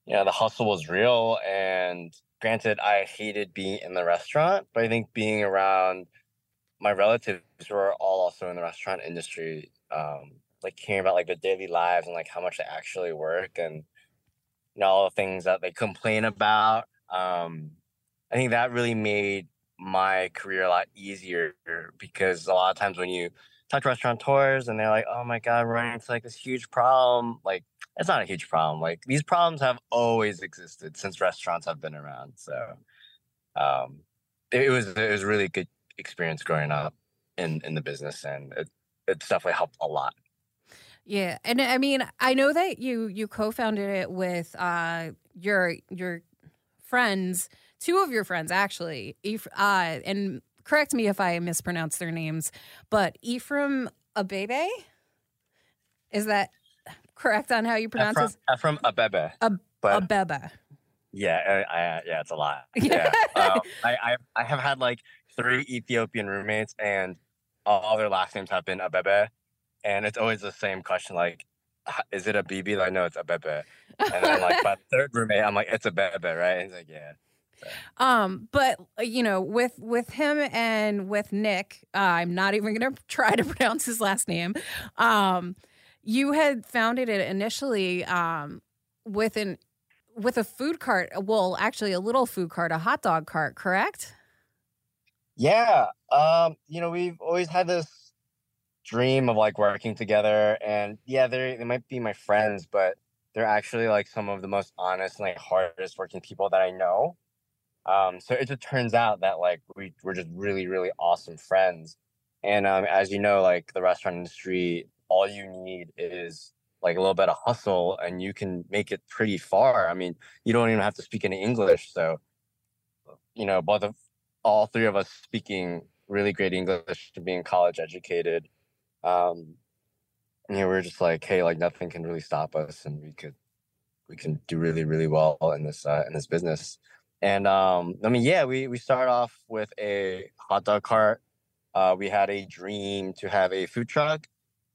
you know, the hustle was real. And granted, I hated being in the restaurant, but I think being around my relatives who are all also in the restaurant industry um, like hearing about like their daily lives and like how much they actually work and you know all the things that they complain about. Um, I think that really made my career a lot easier because a lot of times when you talk to restaurateurs and they're like, "Oh my god, running into like this huge problem," like it's not a huge problem. Like these problems have always existed since restaurants have been around. So um, it, it was it was really good experience growing up in in the business, and it, it's definitely helped a lot. Yeah, and I mean, I know that you you co-founded it with uh, your your friends, two of your friends actually, uh, and correct me if I mispronounce their names, but Ephraim Abebe, is that correct on how you pronounce it? Ephraim Abebe. Ab- but, Abebe. Yeah, I, I, yeah, it's a lot. *laughs* Yeah, um, I, I, I have had like three Ethiopian roommates, and all their last names have been Abebe, and it's always the same question, like, is it a BB? Like, no, it's Abebe. And then like my *laughs* third roommate, I'm like, it's a Abebe, right? And he's like, yeah. Um, but uh, you know, with with him and with Nick, uh, I'm not even gonna *laughs* try to pronounce his last name. Um, you had founded it initially um with an with a food cart. Well, actually, a little food cart, a hot dog cart, correct? Yeah. Um, you know, we've always had this dream of like working together, and yeah, they they might be my friends, but they're actually like some of the most honest and like hardest working people that I know. Um, so it just turns out that like we we're just really really awesome friends, and um, as you know, like the restaurant industry, all you need is like a little bit of hustle, and you can make it pretty far. I mean, you don't even have to speak any English, so you know, both of all three of us speaking really great English to being college educated. Um, you know, we are just like, hey, like nothing can really stop us, and we could we can do really really well in this uh, in this business. And um, I mean, yeah, we we started off with a hot dog cart. Uh, we had a dream to have a food truck,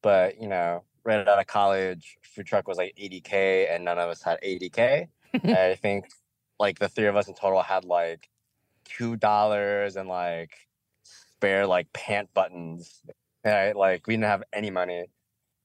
but you know, right out of college, food truck was like 80k, and none of us had 80k. *laughs* I think like the three of us in total had like two dollars and like spare like pant buttons. Right? Like we didn't have any money.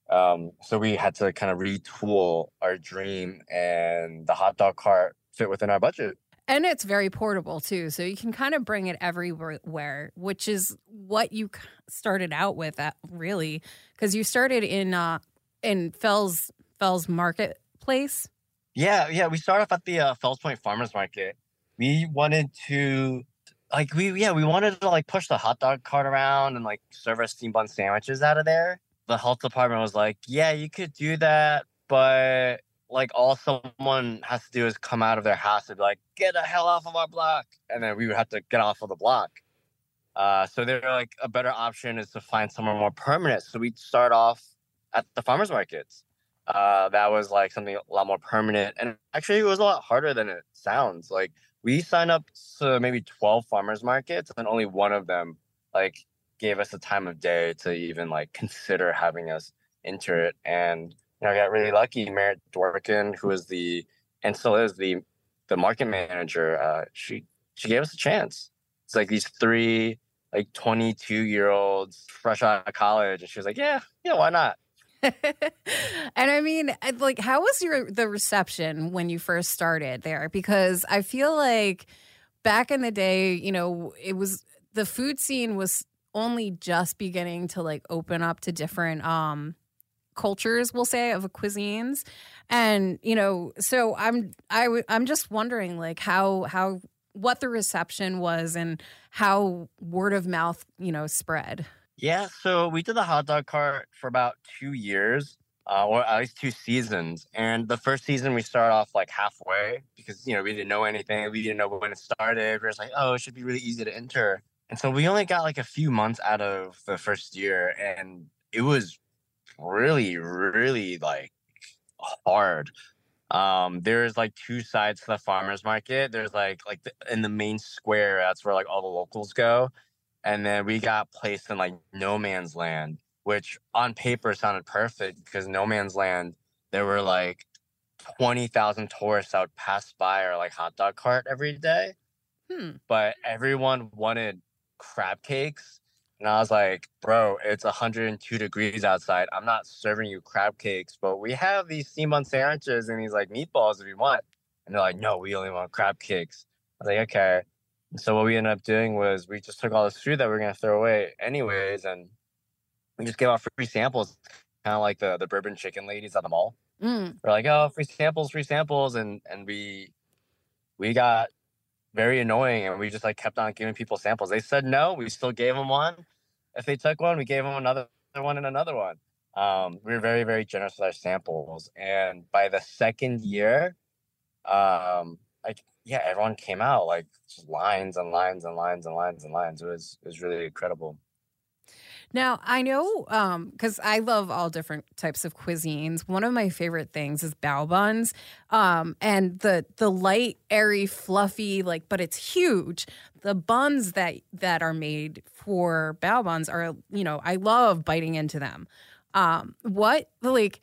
Um, so we had to kind of retool our dream and the hot dog cart fit within our budget. And it's very portable too. So you can kind of bring it everywhere, which is what you started out with at, really because you started in uh in Fells Fells Marketplace. Yeah, yeah, we started off at the uh, Fells Point Farmers Market we wanted to like we yeah we wanted to like push the hot dog cart around and like serve our steam bun sandwiches out of there. The health department was like yeah you could do that but like all someone has to do is come out of their house and be like get the hell off of our block and then we would have to get off of the block. Uh, so they're like a better option is to find somewhere more permanent. So we'd start off at the farmers markets. Uh, that was like something a lot more permanent and actually it was a lot harder than it sounds. Like we signed up to maybe 12 farmers markets and only one of them like gave us the time of day to even like consider having us enter it. And you know i got really lucky. Merritt dworkin who is the and still is the the market manager uh she she gave us a chance. It's like these three like 22 year olds fresh out of college and she was like yeah yeah why not *laughs* and I mean, like, how was your the reception when you first started there? Because I feel like back in the day, you know, it was the food scene was only just beginning to like open up to different um cultures we'll say of cuisines and you know so i'm i i'm just wondering like how how what the reception was and how word of mouth you know spread yeah, so we did the hot dog cart for about two years, uh, or at least two seasons. And the first season we started off like halfway because you know we didn't know anything, we didn't know when it started. We were like, oh, it should be really easy to enter. And so we only got like a few months out of the first year, and it was really, really like hard. Um, there's like two sides to the farmers market. There's like like the, in the main square, that's where like all the locals go and then we got placed in like no man's land which on paper sounded perfect because no man's land there were like 20,000 tourists that would pass by our like hot dog cart every day hmm. but everyone wanted crab cakes and I was like, bro, it's 102 degrees outside. I'm not serving you crab cakes, but we have these steam bun sandwiches and these like meatballs if you want. And they're like, no, we only want crab cakes. I was like, okay. So what we ended up doing was we just took all this food that we are gonna throw away anyways, and we just gave out free samples, kind of like the the bourbon chicken ladies at the mall. Mm. We're like, oh, free samples, free samples, and and we we got very annoying, and we just like kept on giving people samples. They said no, we still gave them one. If they took one, we gave them another one and another one. Um, we were very very generous with our samples, and by the second year, um, like yeah, everyone came out like just lines and lines and lines and lines and lines. It was it was really incredible. Now, I know um cuz I love all different types of cuisines. One of my favorite things is bao buns. Um and the the light, airy, fluffy like but it's huge. The buns that that are made for bao buns are, you know, I love biting into them. Um what like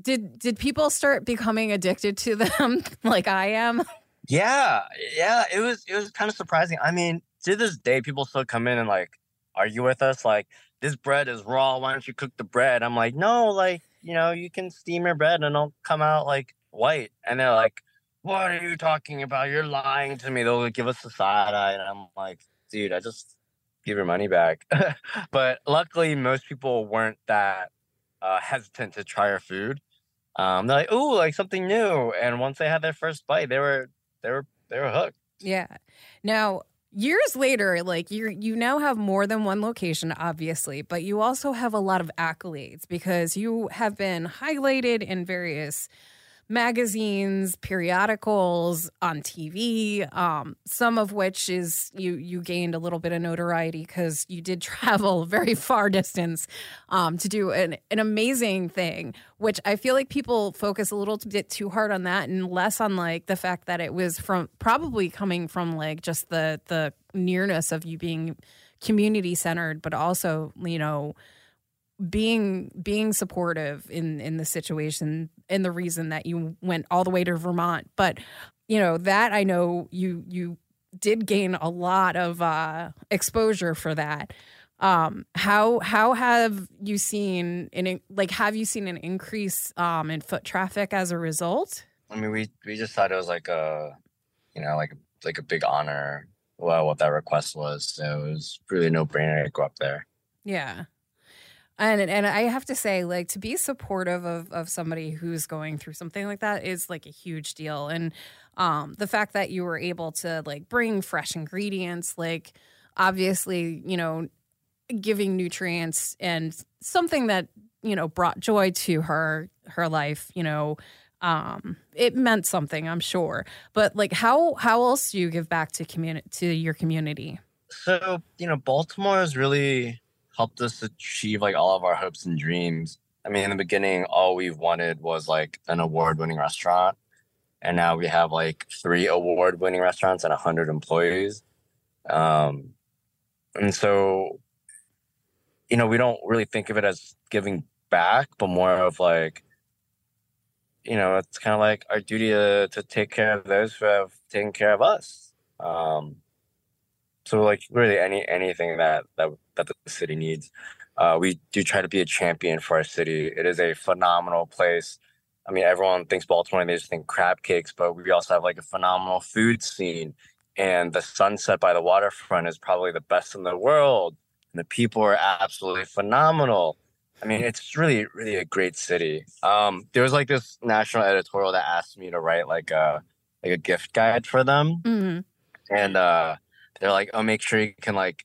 did did people start becoming addicted to them *laughs* like I am? Yeah, yeah, it was it was kind of surprising. I mean, to this day, people still come in and like argue with us like this bread is raw. Why don't you cook the bread? I'm like no like you know you can steam your bread and it'll come out like white. And they're like what are you talking about? You're lying to me. They'll give us a side eye and i'm like dude i just give your money back. *laughs* But luckily most people weren't that uh, hesitant to try our food um, they're like oh like something new and once they had their first bite they were they were they were hooked. Yeah. Now years later like you you now have more than one location obviously but you also have a lot of accolades because you have been highlighted in various magazines, periodicals, on TV. Um, some of which is you you gained a little bit of notoriety because you did *laughs* travel very far distance um, to do an, an amazing thing. Which I feel like people focus a little bit too hard on that and less on like the fact that it was from probably coming from like just the the nearness of you being community centered, but also you know being being supportive in in the situation and the reason that you went all the way to Vermont. But you know that I know you you did gain a lot of uh exposure for that. Um how how have you seen in like have you seen an increase um in foot traffic as a result? I mean we we just thought it was like a you know like like a big honor well what that request was. So it was really no brainer to go up there. Yeah and and I have to say, like, to be supportive of of somebody who's going through something like that is like a huge deal. And um, the fact that you were able to like bring fresh ingredients, like obviously, you know, giving nutrients and something that you know brought joy to her her life, you know, um, it meant something, I'm sure. But like, how how else do you give back to community to your community? So you know, Baltimore is really helped us achieve like all of our hopes and dreams. I mean, in the beginning, all we wanted was like an award winning restaurant. And now we have like three award winning restaurants and 100 employees. Um, and so, you know, we don't really think of it as giving back, but more of like, you know, it's kind of like our duty to, to take care of those who have taken care of us. Um, so like really any anything that that that the city needs. Uh, we do try to be a champion for our city. It is a phenomenal place. I mean, everyone thinks Baltimore and they just think crab cakes, but we also have like a phenomenal food scene. And the sunset by the waterfront is probably the best in the world. And the people are absolutely phenomenal. I mean, it's really, really a great city. Um, there was like this national editorial that asked me to write like a like a gift guide for them, mm-hmm. and uh, they're like, "Oh, make sure you can like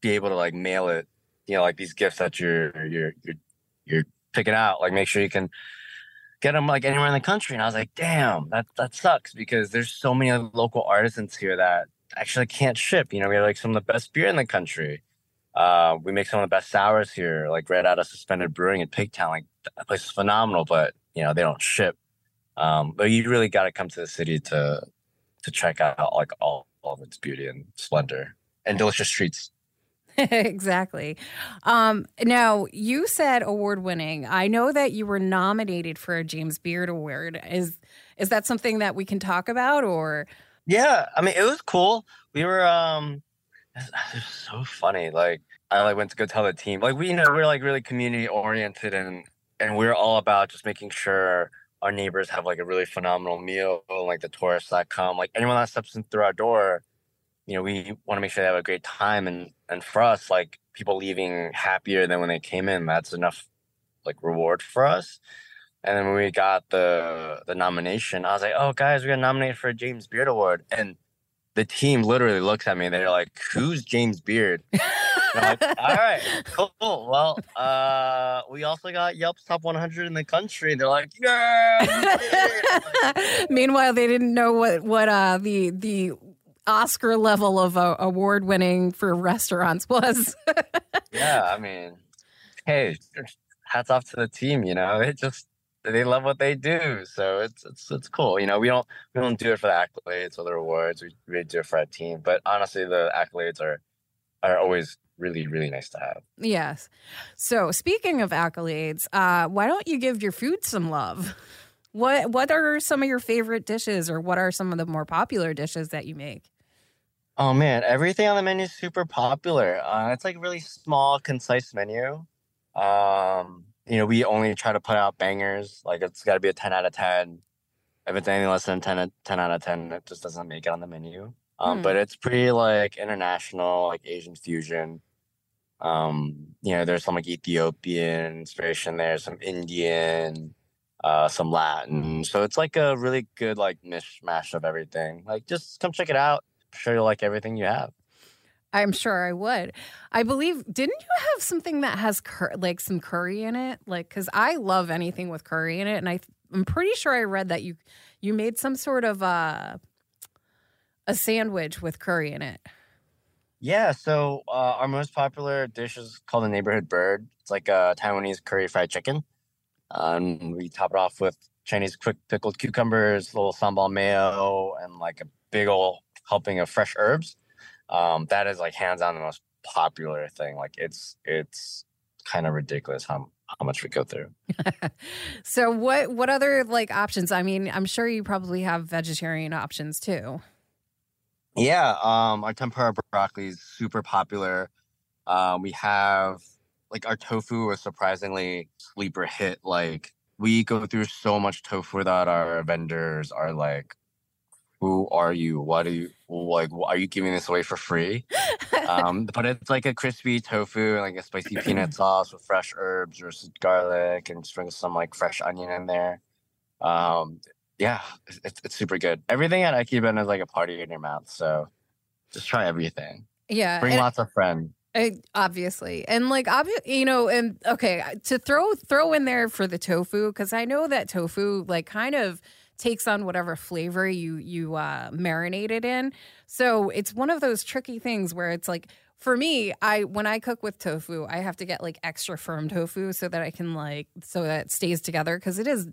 be able to like mail it, you know, like these gifts that you're you're you're you're picking out. Like make sure you can get them like anywhere in the country. And I was like, damn, that that sucks because there's so many local artisans here that actually can't ship. You know, we have like some of the best beer in the country. Uh, we make some of the best sours here, like right out of Suspended Brewing in Pigtown. Like that place is phenomenal, but you know they don't ship. Um, but you really got to come to the city to to check out like all, all of its beauty and splendor and delicious treats. *laughs* exactly. Um, now, you said award winning. I know that you were nominated for a James Beard Award. Is is that something that we can talk about or Yeah, I mean it was cool. We were um *sighs* it was so funny. Like I like went to go tell the team. Like we you know, we're like really community oriented and and we're all about just making sure our neighbors have like a really phenomenal meal, like the tourists that come, like anyone that steps in through our door you know, we want to make sure they have a great time. And and for us, like people leaving happier than when they came in, that's enough like reward for us. And then when we got the the nomination, I was like, "Oh, guys, we got nominated for a James Beard Award." And the team literally looks at me. and They're like, "Who's James Beard?" like, *laughs* all right, cool. Well, uh, we also got Yelp's top 100 in the country. They're like, yeah. *laughs* Meanwhile, they didn't know what what uh the the Oscar level of uh, award winning for restaurants *laughs* was. yeah, I mean, hey, hats off to the team. You know, it just they love what they do, so it's it's it's cool. You know, we don't we don't do it for the accolades or the rewards. We really do it for our team. But honestly, the accolades are are always really really nice to have. Yes. So speaking of accolades, uh, why don't you give your food some love? What what are some of your favorite dishes, or what are some of the more popular dishes that you make? Oh man, everything on the menu is super popular. Uh, it's like a really small, concise menu. Um, you know, we only try to put out bangers. Like it's got to be a ten out of ten. If it's anything less than 10, 10 out of ten, it just doesn't make it on the menu. Um, hmm. But it's pretty like international, like Asian fusion. Um, you know, there's some like Ethiopian inspiration there, some Indian, uh, some Latin. So it's like a really good like mishmash of everything. Like just come check it out I'm sure you'll like everything you have. I'm sure I would. I believe didn't you have something that has cur- like some curry in it? Like cuz I love anything with curry in it and I I'm pretty sure I read that you you made some sort of uh a sandwich with curry in it. Yeah, so uh, our most popular dish is called the neighborhood bird. It's like a Taiwanese curry fried chicken. Um, we top it off with Chinese quick pickled cucumbers, little sambal mayo, and like a big old helping of fresh herbs. Um, that is like hands on the most popular thing. Like it's it's kind of ridiculous how how much we go through. *laughs* so what what other like options? I mean, I'm sure you probably have vegetarian options too. Yeah, um, our tempura broccoli is super popular. Um, we have like our tofu is surprisingly sleeper hit. Like we go through so much tofu that our vendors are like, who are you? What are you like? Are you giving this away for free? *laughs* um, but it's like a crispy tofu and like a spicy peanut *clears throat* sauce with fresh herbs, roasted garlic, and sprinkle some like fresh onion in there. Um, yeah, it's, it's super good. Everything at Ekiben is like a party in your mouth. So just try everything. Yeah, bring lots of friends. obviously, and like obvious, you know, and okay, to throw throw in there for the tofu because I know that tofu like kind of takes on whatever flavor you you uh, marinate it in. So it's one of those tricky things where it's like for me, I when I cook with tofu, I have to get like extra firm tofu so that I can like so that it stays together because it is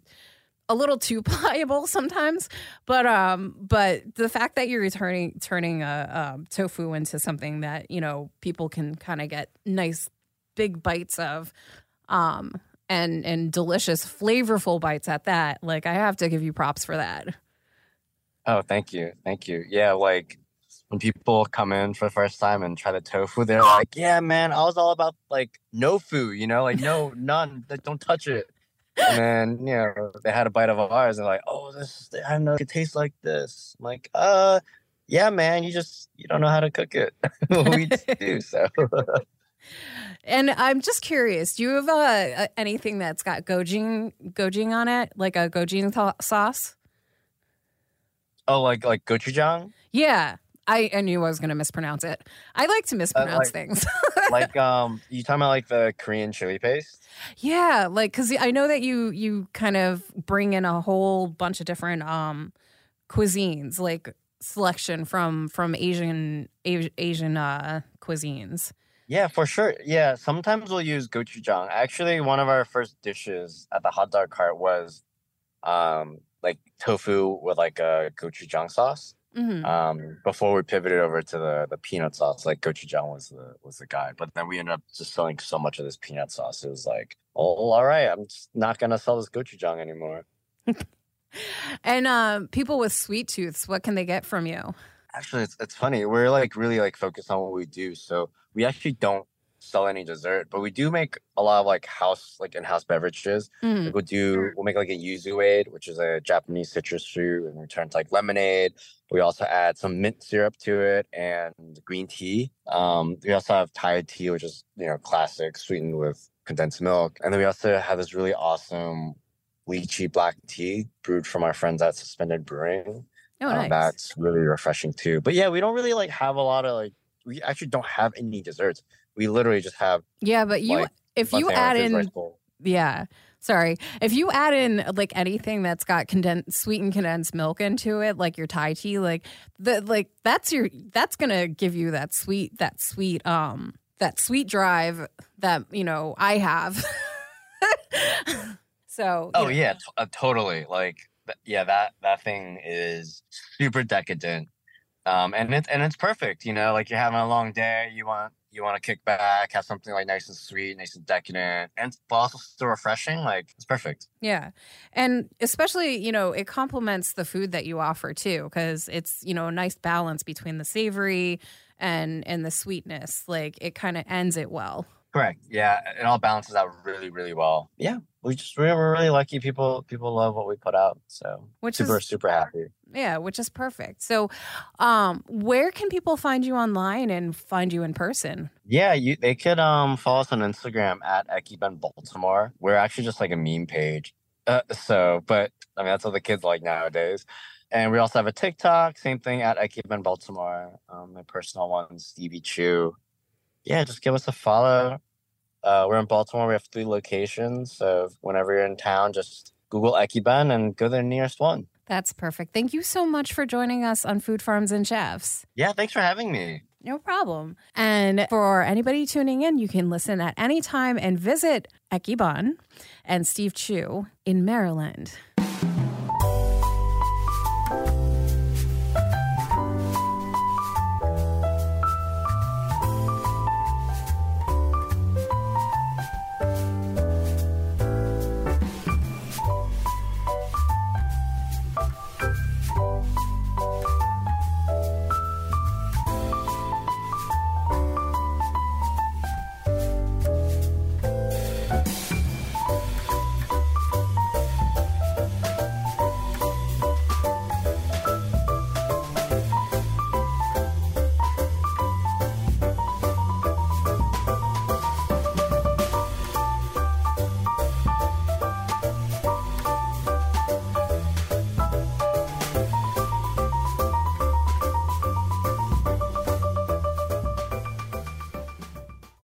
a little too *laughs* pliable sometimes. But um, but the fact that you're turning turning a, a tofu into something that you know people can kind of get nice big bites of, um, and and delicious, flavorful bites at that. Like I have to give you props for that. Oh, thank you, thank you. Yeah, like when people come in for the first time and try the tofu, they're like, "Yeah, man, I was all about like no food, you know, like no, *laughs* none, like, don't touch it." And then you know they had a bite of ours and like, "Oh, this, I don't know, it tastes like this." I'm like, uh, yeah, man, you just you don't know how to cook it. *laughs* we do so. *laughs* And I'm just curious, do you have uh, anything that's got gochujang gochujang on it, like a gochujang th- sauce? Oh, like like gochujang? Yeah. I, I knew I was going to mispronounce it. I like to mispronounce uh, like, things. *laughs* like um you talking about like the Korean chili paste? Yeah, like cuz I know that you you kind of bring in a whole bunch of different um cuisines, like selection from from Asian Asian uh cuisines. Yeah, for sure. Yeah, sometimes we'll use gochujang. Actually, one of our first dishes at the hot dog cart was um like tofu with like a gochujang sauce. Mm-hmm. Um, before we pivoted over to the the peanut sauce, like gochujang was the was the guy. But then we ended up just selling so much of this peanut sauce. It was like, oh, all right, I'm just not gonna sell this gochujang anymore. *laughs* and um, people with sweet tooths, what can they get from you? Actually, it's it's funny. We're like really like focused on what we do. So we actually don't sell any dessert, but we do make a lot of like house like in-house beverages. Mm. Like we'll do we'll make like a yuzuade, which is a Japanese citrus fruit, and we turn to like lemonade. We also add some mint syrup to it and green tea. Um, we also have Thai tea, which is you know classic, sweetened with condensed milk, and then we also have this really awesome lychee black tea brewed from our friends at Suspended Brewing. Oh, um, nice. that's really refreshing too. But yeah, we don't really like have a lot of like we actually don't have any desserts. We literally just have yeah. But you, like, if you add in, yeah, sorry, if you add in like anything that's got condensed, sweetened condensed milk into it, like your Thai tea, like the like that's your that's gonna give you that sweet that sweet um that sweet drive that you know I have. *laughs* so oh yeah, t- uh, totally like yeah that that thing is super decadent um and it's and it's perfect you know like you're having a long day you want you want to kick back have something like nice and sweet nice and decadent and but also still refreshing like it's perfect. Yeah and especially you know it complements the food that you offer too because it's you know a nice balance between the savory and and the sweetness like it kind of ends it well correct yeah it all balances out really really well yeah we just we're really lucky. People people love what we put out. So which super is, super happy. Yeah, which is perfect. So, um, where can people find you online and find you in person? Yeah, you they could um follow us on Instagram at Ekiben Baltimore. We're actually just like a meme page. Uh, so, but I mean that's what the kids like nowadays. And we also have a TikTok, same thing at Ekiben Baltimore. Um, my personal one, Stevie Chu. Yeah, just give us a follow. Uh, we're in Baltimore. We have three locations. So whenever you're in town, just Google Ekiben and go to the nearest one. That's perfect. Thank you so much for joining us on Food Farms and Chefs. Yeah, thanks for having me. No problem. And for anybody tuning in, you can listen at any time and visit Ekiben and Steve Chu in Maryland.